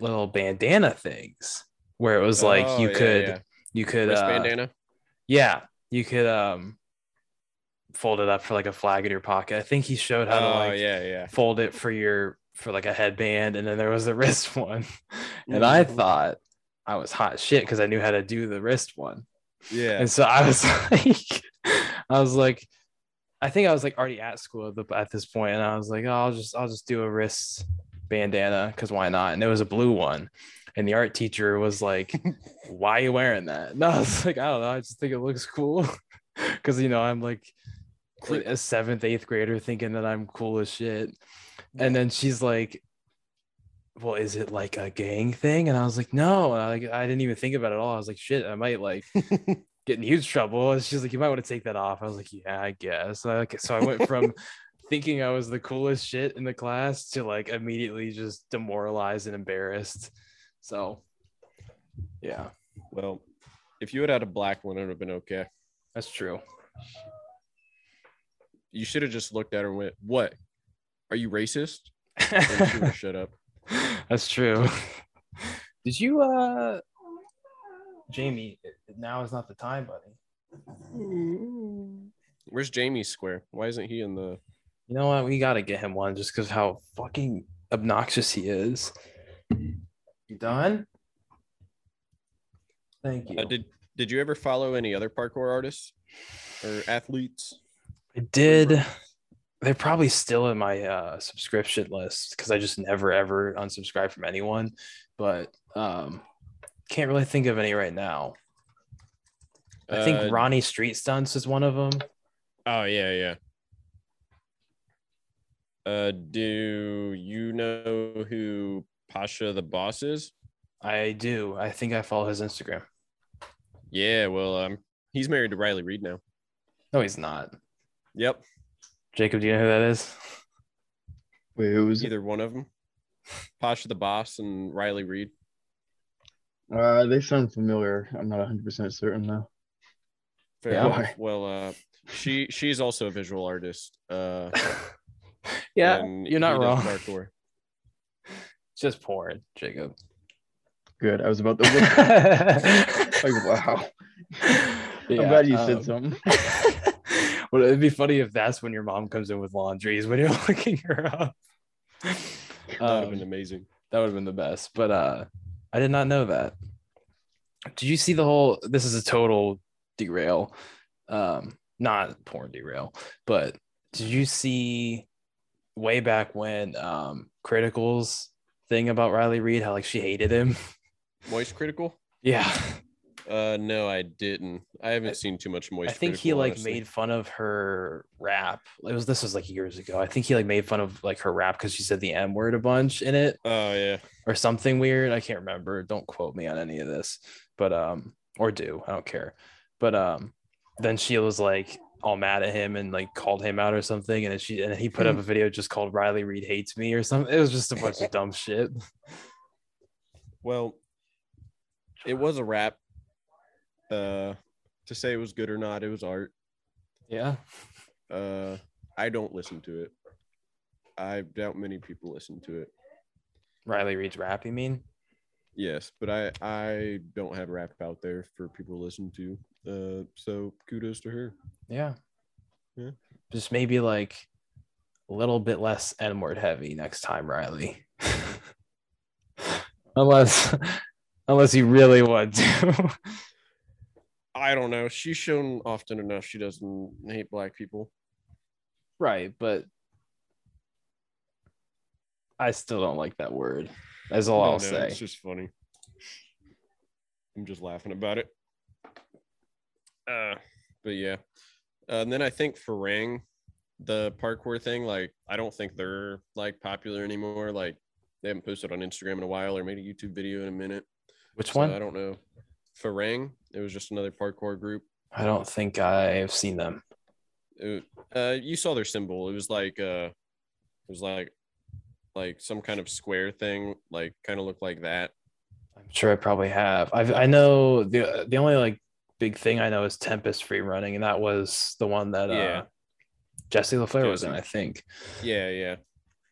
little bandana things where it was like Oh, you yeah, could yeah. you could wrist uh, bandana. yeah, you could um fold it up for like a flag in your pocket. I think he showed how to Oh like yeah, yeah. fold it for your for like a headband and then there was the wrist one. And I Mhm. thought I was hot shit because I knew how to do the wrist one. Yeah. And so I was like, I was like, I think I was like already at school at, the, at this point, and I was like, oh, I'll just I'll just do a wrist bandana because why not? And it was a blue one, and the art teacher was like, why are you wearing that? No, I was like, I don't know, I just think it looks cool because you know I'm like a seventh eighth grader thinking that I'm cool as shit, and then she's like. well, is it like a gang thing? And I was like, no. And I, like, I didn't even think about it at all. I was like, shit, I might like get in huge trouble. And she's like, you might want to take that off. I was like, yeah, I guess. So I, like, so I went from thinking I was the coolest shit in the class to like immediately just demoralized and embarrassed. So, yeah, Well, if you had had a black one, it would have been okay. that's true. You should have just looked at her and went, "What? Are you racist?" And she shut up. That's true. Did you uh Jamie, now is not the time, buddy. Where's Jamie's square? Why isn't he in the? You know what? We gotta get him one just because how fucking obnoxious he is. You done? Thank you. Uh, did Did you ever follow any other parkour artists or athletes? I did. They're probably still in my uh, subscription list because I just never ever unsubscribe from anyone. But um, can't really think of any right now. I think Uh, Ronnie Street Stunts is one of them. Oh yeah, yeah. Uh, do you know who Pasha the boss is? I do. I think I follow his Instagram. Yeah, well, um, he's married to Riley Reid now. No, he's not. Yep, Jacob, do you know who that is? Wait, who was it? either one of them. Pasha the boss and Riley Reid. Uh, they sound familiar. I'm not 100% certain though. Fair Yeah. enough. Well, uh, she she's also a visual artist. Uh, yeah, you're not he does wrong. Parkour. It's just porn, Jacob. Good. I was about to look. like, wow. I'm glad you said um, something. Well, it'd be funny if that's when your mom comes in with laundries when you're looking her up. That would have Um, been amazing. that would have been the best. But uh I did not know that. Did you see the whole this is a total derail. Um not porn derail, but did you see way back when um Critikal's thing about Riley Reid, how like she hated him? Moist Critikal? Yeah. Uh, no, I didn't. I haven't I- seen too much moist. I think he like honestly. made fun of her rap. It was this was like years ago. I think he like made fun of like her rap because she said the M word a bunch in it. Oh yeah. or something weird. I can't remember. Don't quote me on any of this, but um, or do I don't care. But um, then she was like all mad at him and like called him out or something, and then she and he put up a video just called Riley Reid hates me or something. It was just a bunch of dumb shit. Well, it was a rap. Uh, to say it was good or not, it was art. Yeah, Uh, I don't listen to it. I doubt many people listen to it. Riley Reid's rap. You mean? Yes, but I I don't have rap out there for people to listen to. Uh, so kudos to her. Yeah. Yeah. Just maybe like a little bit less N word heavy next time, Riley. unless unless you really want to. I don't know. She's shown often enough she doesn't hate black people. right, but I still don't like that word. That's all No, I'll no, say. It's just funny. I'm just laughing about it. Uh, but yeah. Uh, and then I think Farang, the parkour thing, like I don't think they're like popular anymore. Like they haven't posted on Instagram in a while or made a YouTube video in a minute. Which So one? I don't know. Farang. It was just another parkour group. I don't think I've seen them. It, uh, you saw their symbol. It was like uh, it was like like some kind of square thing, like kind of looked like that. I'm sure I probably have. I've I know the the only like big thing I know is Tempest free running, and that was the one that uh Jesse La Flair was in, I think. Yeah, yeah.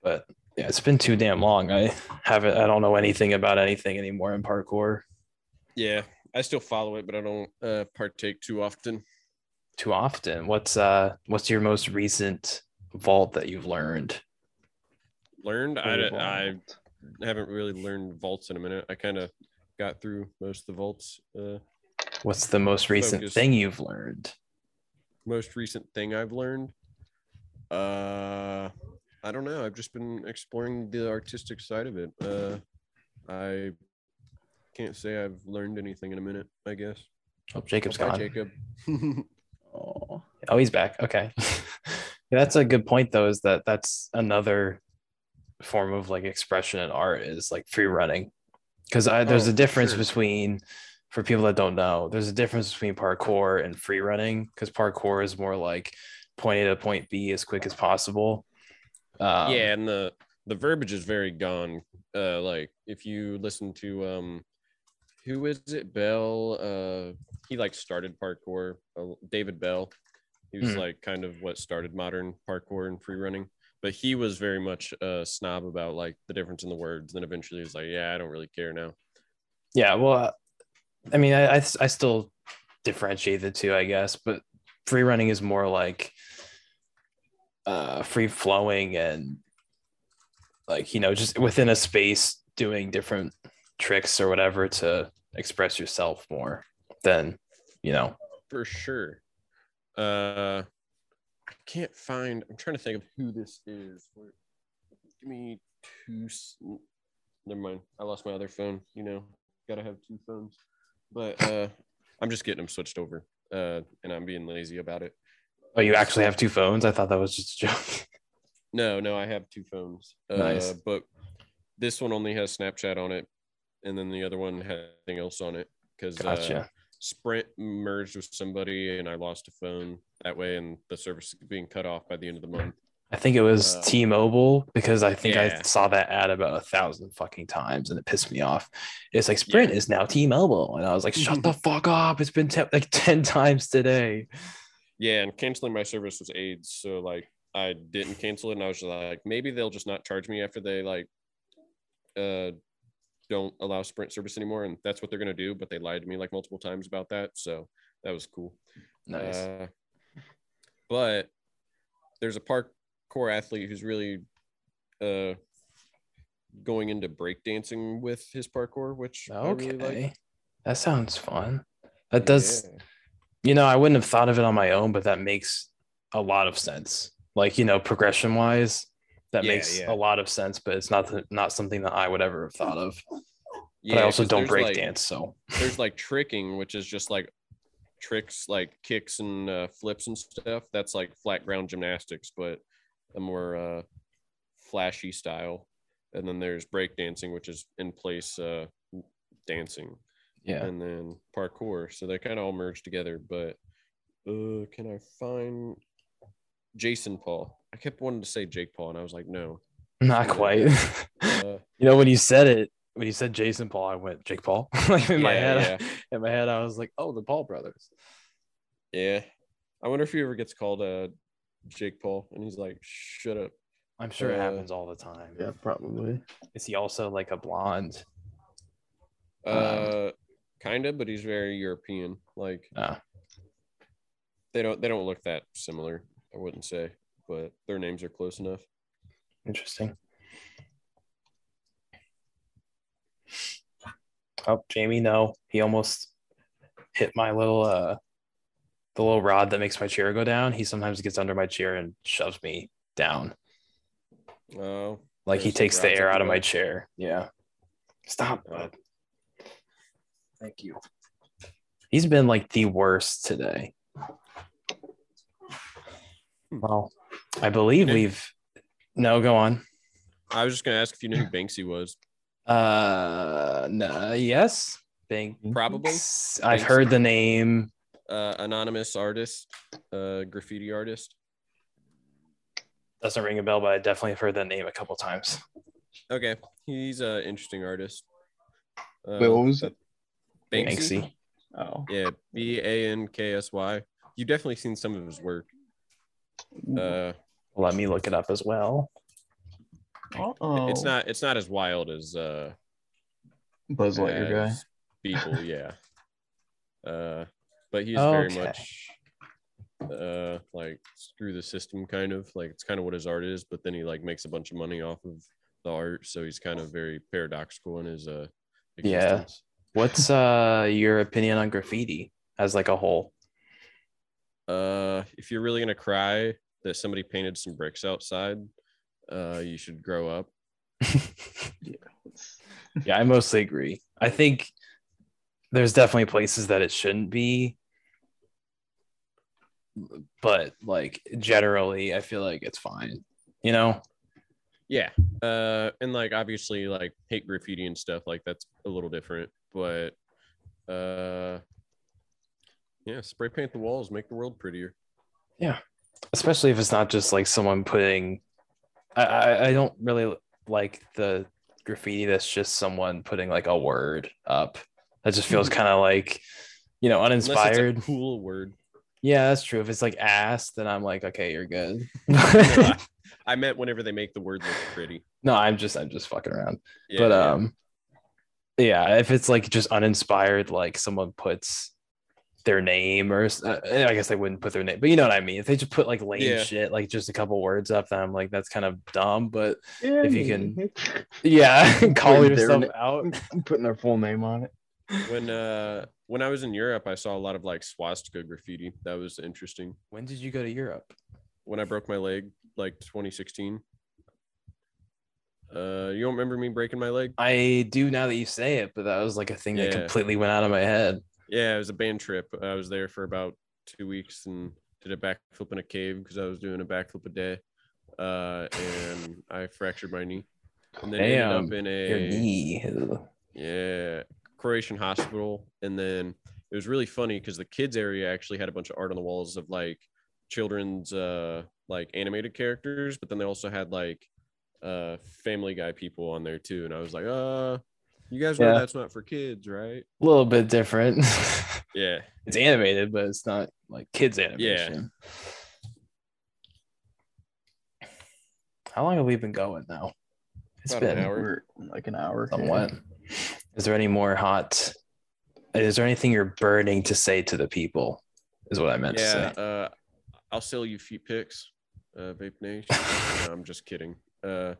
But yeah, it's been too damn long. I haven't I don't know anything about anything anymore in parkour Yeah, I still follow it, but I don't uh, partake too often. too often. What's uh what's your most recent vault that you've learned? Learned, I, I haven't really learned vaults in a minute. I kind of got through most of the vaults. Uh, What's the most recent Focus. thing you've learned? most recent thing I've learned, uh, I don't know. I've just been exploring the artistic side of it. Uh, I can't say I've learned anything in a minute. I guess. Oh, Jacob's Bye, gone. Jacob. Oh, Oh, he's back. Okay. yeah, that's a good point though, is that that's another form of like expression in art is like free running. Because there's Oh, a difference sure. between, for people that don't know, there's a difference between parkour and free running. Because parkour is more like point A to point B as quick as possible. Um, yeah, and the the verbiage is very gone. Uh, like if you listen to um, who is it? Belle. Uh, he like started parkour. Uh, David Belle. He was Hmm. like kind of what started modern parkour and free running. But he was very much a snob about like the difference in the words. Then eventually he was like, yeah, I don't really care now. Yeah, well, uh, I mean, I, I I still differentiate the two, I guess, but free running is more like uh free flowing and like you know just within a space doing different tricks or whatever to express yourself more than you know for sure. Uh, I can't find. I'm trying to think of who this is. Where, give me two. Never mind. I lost my other phone. You know, gotta have two phones. But uh, I'm just getting them switched over. Uh, and I'm being lazy about it. oh you actually have two phones i thought that was just a joke No, no, I have two phones. Uh, Nice. But this one only has Snapchat on it, and then the other one had nothing else on it because gotcha. Uh, Sprint merged with somebody, and I lost a phone that way, and the service being cut off by the end of the month. i think it was uh, t-mobile because i think i saw that ad about a thousand fucking times and it pissed me off. It's like sprint is now t-mobile and i was like shut the fuck up. It's been te- like 10 times today. Yeah, and canceling my service was AIDS, so like I didn't cancel it, and I was like, maybe they'll just not charge me after they like uh don't allow Sprint service anymore, and that's what they're gonna do. But they lied to me like multiple times about that, so that was cool. nice Uh, but there's a parkour athlete who's really uh going into breakdancing with his parkour, which Okay. really like. That sounds fun. That does, Yeah. you know, I wouldn't have thought of it on my own, but that makes a lot of sense. Like, you know, progression wise, that Yeah, makes yeah. a lot of sense, but it's not the, not something that I would ever have thought of. Yeah, but I also don't break like- dance, so there's like tricking, which is just like tricks like kicks and uh, flips and stuff. That's like flat ground gymnastics, but a more uh, flashy style. And then there's breakdancing, which is in place uh, dancing, yeah. and then parkour. So they kind of all merge together. But uh, can I find Jason Paul? I kept wanting to say Jake Paul, and I was like, no. Not quite. Uh, you know, when you said it, when you said Jason Paul, I went Jake Paul. like in my Yeah, head, in my head, I was like, oh, the Paul brothers. yeah. I wonder if he ever gets called uh, Jake Paul, and he's like, shut up. I'm sure it Uh, happens all the time. Yeah, probably. Is he also like a blonde? Uh, kind of, but he's very European. Like Ah. they don't they don't look that similar. I wouldn't say, but their names are close enough. Interesting. Oh, Jamie, no. He almost hit my little uh the little rod that makes my chair go down. He sometimes gets under my chair and shoves me down. Oh, Like he takes the air out of my chair. Yeah. Stop, Oh. bud. Thank you. He's been like the worst today. Hmm. Well, I believe Yeah. we've no go on. I was just gonna ask if you knew who Banksy was. Uh, no, yes, Bank. Probably I've Banksy. heard the name. uh, anonymous artist, uh, graffiti artist. Doesn't ring a bell, but I definitely have heard that name a couple times. Okay, he's an interesting artist. Uh, Wait, what was it? Banksy? Banksy. Oh. Yeah, B A N K S Y. You've definitely seen some of his work. Uh, Let me look it up as well. Uh-oh. it's not it's not as wild as uh Buzz Lightyear guy. people, yeah. Uh, but he's very Okay. much uh like screw the system kind of like it's kind of what his art is, but then he like makes a bunch of money off of the art, so he's kind of very paradoxical in his uh Yeah. existence. What's uh your opinion on graffiti as like a whole? Uh, if you're really gonna cry that somebody painted some bricks outside, uh, you should grow up. yeah, I mostly agree. I think there's definitely places that it shouldn't be. But like generally, I feel like it's fine. You know? Yeah. Uh, and like obviously like hate graffiti and stuff like that's a little different, but uh, yeah, spray paint the walls, make the world prettier. Especially if it's not just like someone putting I, I i don't really like the graffiti that's just someone putting like a word up that just feels kind of like you know uninspired cool word. yeah that's true if it's like ass then i'm like okay you're good No, I, I meant whenever they make the word look pretty. no i'm just i'm just fucking around Yeah, but yeah. um yeah if it's like just uninspired like someone puts their name or uh, i guess they wouldn't put their name but you know what i mean if they just put like lame Yeah. shit like just a couple words up then i'm like that's kind of dumb but Yeah, If you can- yeah call yourself na- out putting their full name on it. when uh when I was in Europe, I saw a lot of like swastika graffiti. That was interesting. when did you go to europe When I broke my leg, like 2016. Uh, you don't remember me breaking my leg? i do now that you say it but that was like a thing that completely went out of my head Yeah, it was a band trip. I was there for about two weeks and did a backflip in a cave because I was doing a backflip a day. Uh, and I fractured my knee. And then ended Damn, up in a knee yeah Croatian hospital. And then it was really funny because the kids area actually had a bunch of art on the walls of like children's uh like animated characters, but then they also had like uh Family Guy people on there too. And I was like, uh, you guys know Yeah. that's not for kids, right? a little bit different Yeah. it's animated but it's not like kids animation Yeah. how long have we been going now It's About an been hour. Like an hour. somewhat. Is there any more hot? Is there anything you're burning to say to the people? Is what I meant Yeah, to say. uh, I'll sell you feet pics, uh, Vape Nation. no, I'm just kidding. Uh,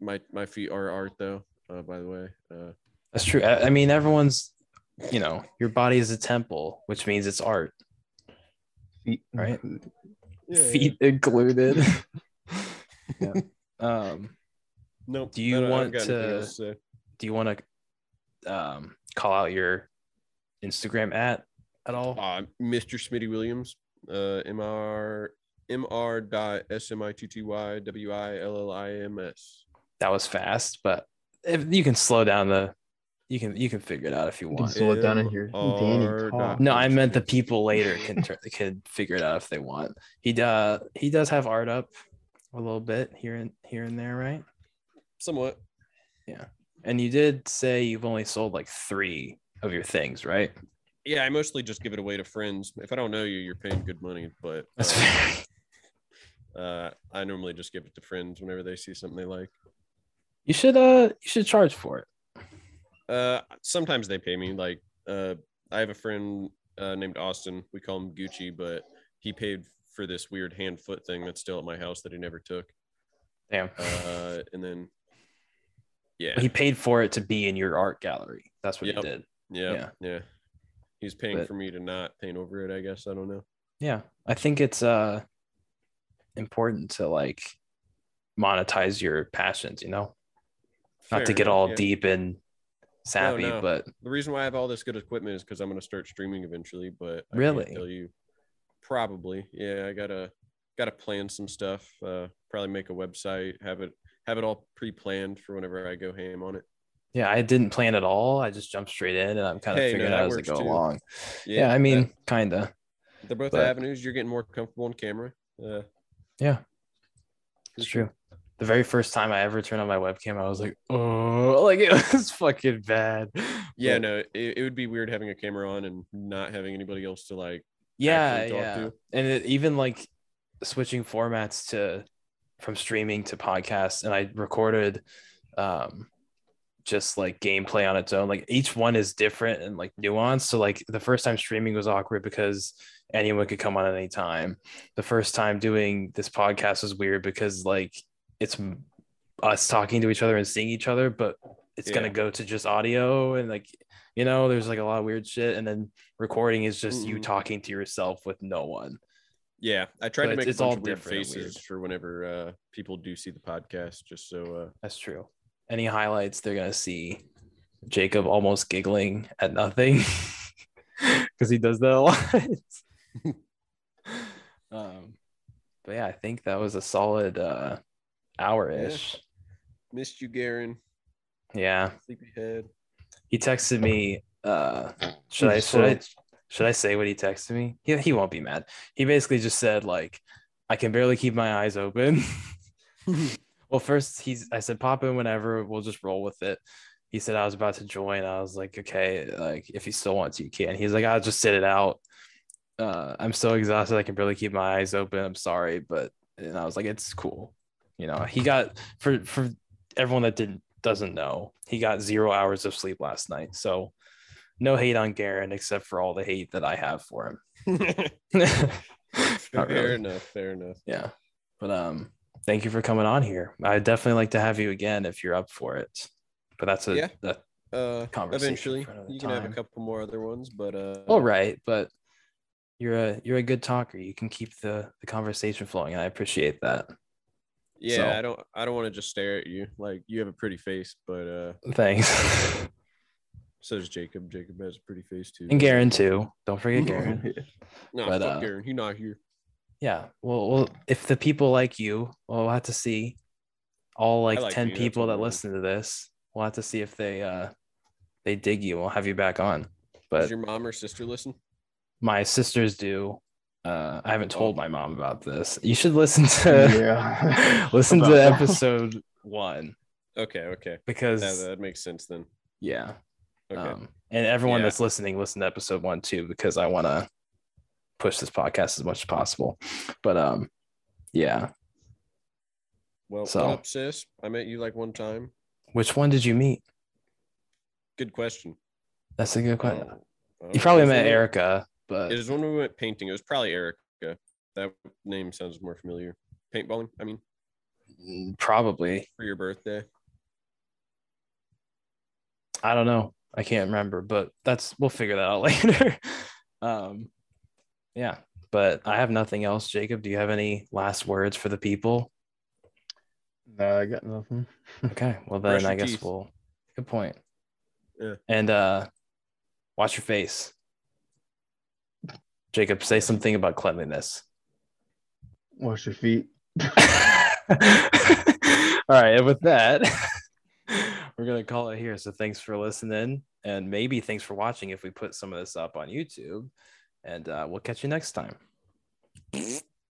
my my feet are art though. Uh, by the way, uh, That's true. I, I mean, everyone's, you know, your body is a temple, which means it's art. Feet Right. included. Feet included. yeah. Um, Nope. Do you I don't- I don't want got anything to- do you want to um, call out your Instagram at at all? Uh, Mr. Smitty Williams, uh, Mr. Mr. Dot S M I T T Y W I L L I M S. That was fast, but if you can slow down the, you can you can figure it out if you You can want. slow it down in here. Danny No, I meant the people later can can figure it out if they want. He uh he does have art up a little bit here and here and there, right? Somewhat. Yeah. And you did say you've only sold like three of your things, right? Yeah, I mostly just give it away to friends. If I don't know you, you're paying good money, but That's uh, fair. uh, I normally just give it to friends whenever they see something they like. You should uh you should charge for it. Uh, sometimes they pay me. Like, uh, I have a friend uh, named Austin. We call him Gucci, but he paid for this weird hand foot thing that's still at my house that he never took. Damn. Uh, and then, yeah, He paid for it to be in your art gallery. That's what Yep. he did. yeah, yeah. yeah, He's paying But- for me to not paint over it. I guess I don't know. Yeah. I think it's uh important to like monetize your passions, you know? Not to get all yeah. deep and sappy, no. but The reason why I have all this good equipment is because I'm going to start streaming eventually. But I Really? tell you, probably, yeah. I gotta gotta plan some stuff. Uh, probably make a website. Have it have it all pre-planned for whenever I go ham on it. yeah, I didn't plan at all. I just jumped straight in and I'm kind of Hey, figuring that out as I go too. along. Yeah, I mean, kind of. they're both but- avenues. You're getting more comfortable on camera. Uh, Yeah, it's true. The very first time I ever turned on my webcam, I was like, oh, like it was fucking bad. Yeah, But- no, it, it would be weird having a camera on and not having anybody else to like. yeah, talk yeah. to. And it, even like switching formats to from streaming to podcast, and I recorded um just like gameplay on its own. Like each one is different and like nuanced. So like the first time streaming was awkward because anyone could come on at any time. The first time doing this podcast was weird because like it's us talking to each other and seeing each other, but it's gonna go to just audio and like you know, there's like a lot of weird shit. And then recording is just you Mhm. talking to yourself with no one. Yeah, I tried But to make it's a bunch all weird different faces weird. for whenever uh, people do see the podcast, just so. Uh, That's true. Any highlights they're gonna see Jacob almost giggling at nothing because he does that a lot. um, but yeah, I think that was a solid uh, hour ish. Missed you, Garen. Yeah. Sleepyhead. He texted me. Uh, should I should I should I say what he texted me? He he won't be mad. He basically just said like, I can barely keep my eyes open. well, first he's I said pop in whenever. We'll just roll with it. He said I was about to join. I was like, okay, like if he still wants, you can. He's like, I'll just sit it out. Uh, I'm so exhausted. I can barely keep my eyes open. I'm sorry, but and I was like, it's cool. You know, he got for for everyone that didn't doesn't know, he got zero hours of sleep last night. So no hate on Garen except for all the hate that I have for him. fair really. enough. Fair enough. Yeah. But um thank you for coming on here. I'd definitely like to have you again if you're up for it. But that's a Yeah. that Uh, Conversation eventually, you can have a couple more other ones, but uh, all right, but you're a you're a good talker. You can keep the the conversation flowing and I appreciate that. Yeah, so- I don't, I don't want to just stare at you. Like you have a pretty face, but uh, Thanks. so does Jacob. Jacob has a pretty face too. and Garen too. Don't forget Garen. No, but, fuck uh, Garen. He's not here. Yeah. Well, well, if the people like you, we'll have to see all like like 10 you, people that listen to this. We'll have to see if they uh they dig you. We'll have you back on. But Does your mom or sister listen? my sisters do. Uh I haven't told my mom about this. You should listen to yeah. listen to episode 1 Okay, okay, because that, that makes sense then. yeah. Okay, Um and everyone Yeah. that's listening listen to episode 1 too because I want to push this podcast as much as possible. But um yeah. well, so- up, sis? I met you like one time. Which one did you meet? Good question. That's a good question. don't You probably met when we- Erica, but It was when we went painting. It was probably Erica. That name sounds more familiar. Paintballing. I mean, probably. for your birthday. I don't know. I can't remember, but that's we'll figure that out later. um, yeah, but I have nothing else. Jacob, do you have any last words for the people? No, I got nothing. Okay, well Brush then I guess teeth. we'll. Good point. Yeah. And uh, watch your face. Jacob, say something about cleanliness. Wash your feet. All right, and with that, we're gonna call it here. So thanks for listening, and maybe thanks for watching if we put some of this up on YouTube. And uh, we'll catch you next time.